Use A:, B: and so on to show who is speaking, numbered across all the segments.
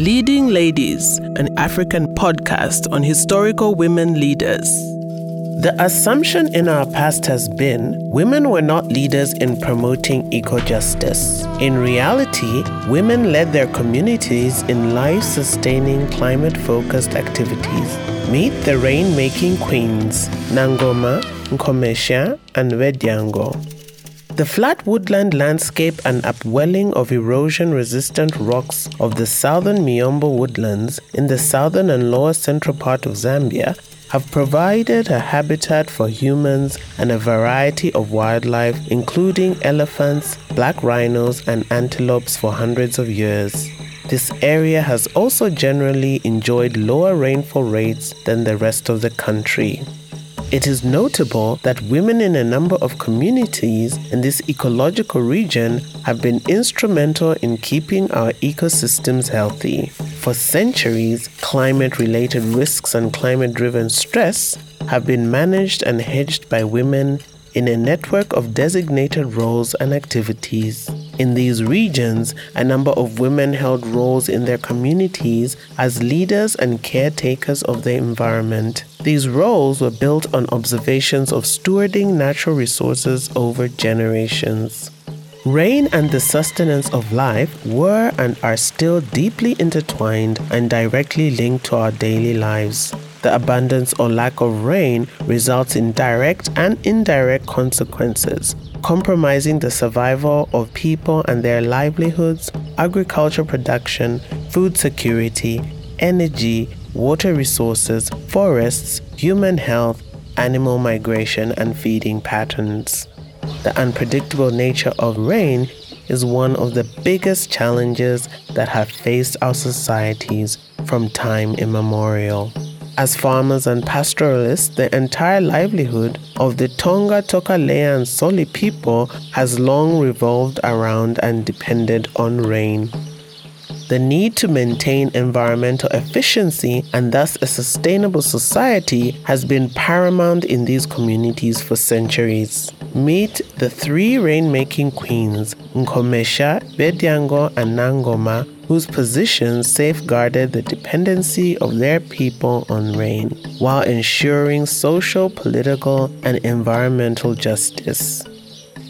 A: Leading Ladies, an African podcast on historical women leaders. The assumption in our past has been women were not leaders in promoting eco justice. In reality, women led their communities in life sustaining climate focused activities. Meet the rain making queens, Nangoma, Nkomeshya, and Bedyango. The flat woodland landscape and upwelling of erosion resistant rocks of the southern Miombo woodlands in the southern and lower central part of Zambia have provided a habitat for humans and a variety of wildlife, including elephants, black rhinos, and antelopes, for hundreds of years. This area has also generally enjoyed lower rainfall rates than the rest of the country. It is notable that women in a number of communities in this ecological region have been instrumental in keeping our ecosystems healthy. For centuries, climate related risks and climate driven stress have been managed and hedged by women in a network of designated roles and activities. In these regions, a number of women held roles in their communities as leaders and caretakers of the environment. These roles were built on observations of stewarding natural resources over generations. Rain and the sustenance of life were and are still deeply intertwined and directly linked to our daily lives. The abundance or lack of rain results in direct and indirect consequences, compromising the survival of people and their livelihoods, agriculture production, food security, energy, water resources, forests, human health, animal migration, and feeding patterns. The unpredictable nature of rain is one of the biggest challenges that have faced our societies from time immemorial. As farmers and pastoralists, the entire livelihood of the Tonga, Tokaleya, and Soli people has long revolved around and depended on rain. The need to maintain environmental efficiency and thus a sustainable society has been paramount in these communities for centuries. Meet the three rainmaking queens, Nkomeshya, Bedyango, and Nangoma, whose positions safeguarded the dependency of their people on rain while ensuring social, political, and environmental justice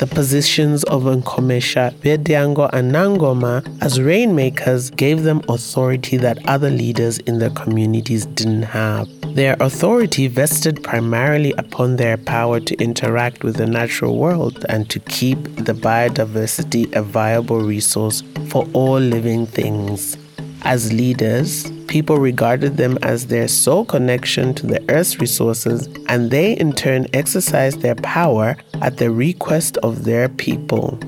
A: the positions of Nkomeshya, Bedyango, and Nangoma as rainmakers gave them authority that other leaders in their communities didn't have. Their authority vested primarily upon their power to interact with the natural world and to keep the biodiversity a viable resource for all living things. As leaders, people regarded them as their sole connection to the earth's resources, and they in turn exercised their power at the request of their people.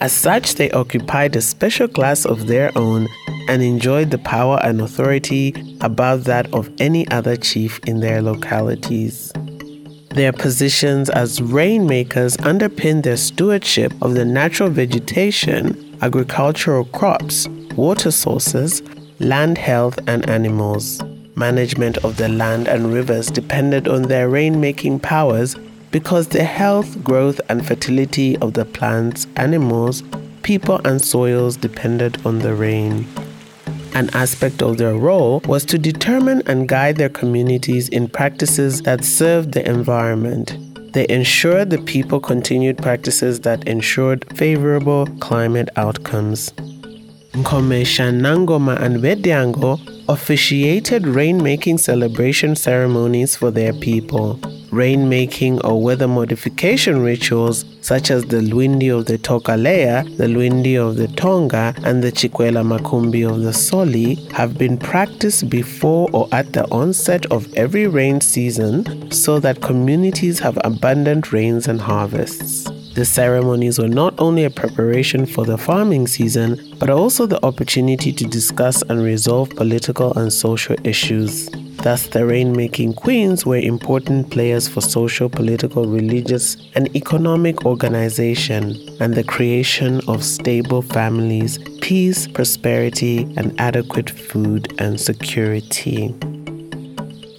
A: As such, they occupied a special class of their own and enjoyed the power and authority above that of any other chief in their localities. Their positions as rainmakers underpinned their stewardship of the natural vegetation, agricultural crops, water sources, land health, and animals. Management of the land and rivers depended on their rain-making powers because the health, growth, and fertility of the plants, animals, people, and soils depended on the rain. An aspect of their role was to determine and guide their communities in practices that served the environment. They ensured the people continued practices that ensured favorable climate outcomes. Nkomeshya Nangoma and Bedyango officiated rainmaking celebration ceremonies for their people. Rainmaking or weather modification rituals such as the Lwindi of the Tokaleya, the Lwindi of the Tonga, and the Chakwela Makumbi of the Soli have been practiced before or at the onset of every rain season so that communities have abundant rains and harvests. The ceremonies were not only a preparation for the farming season, but also the opportunity to discuss and resolve political and social issues. Thus, the rainmaking queens were important players for social, political, religious, and economic organization and the creation of stable families, peace, prosperity, and adequate food and security.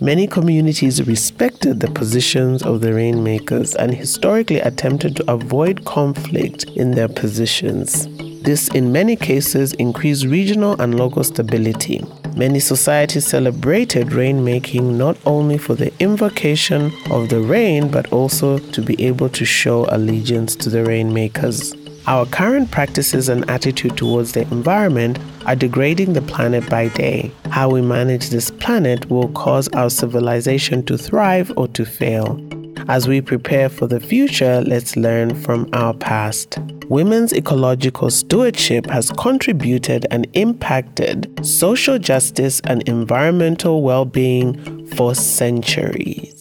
A: Many communities respected the positions of the rainmakers and historically attempted to avoid conflict in their positions. This, in many cases, increased regional and local stability. Many societies celebrated rainmaking not only for the invocation of the rain, but also to be able to show allegiance to the rainmakers. Our current practices and attitude towards the environment are degrading the planet by day. How we manage this planet will cause our civilization to thrive or to fail. As we prepare for the future, let's learn from our past. Women's ecological stewardship has contributed and impacted social justice and environmental well being for centuries.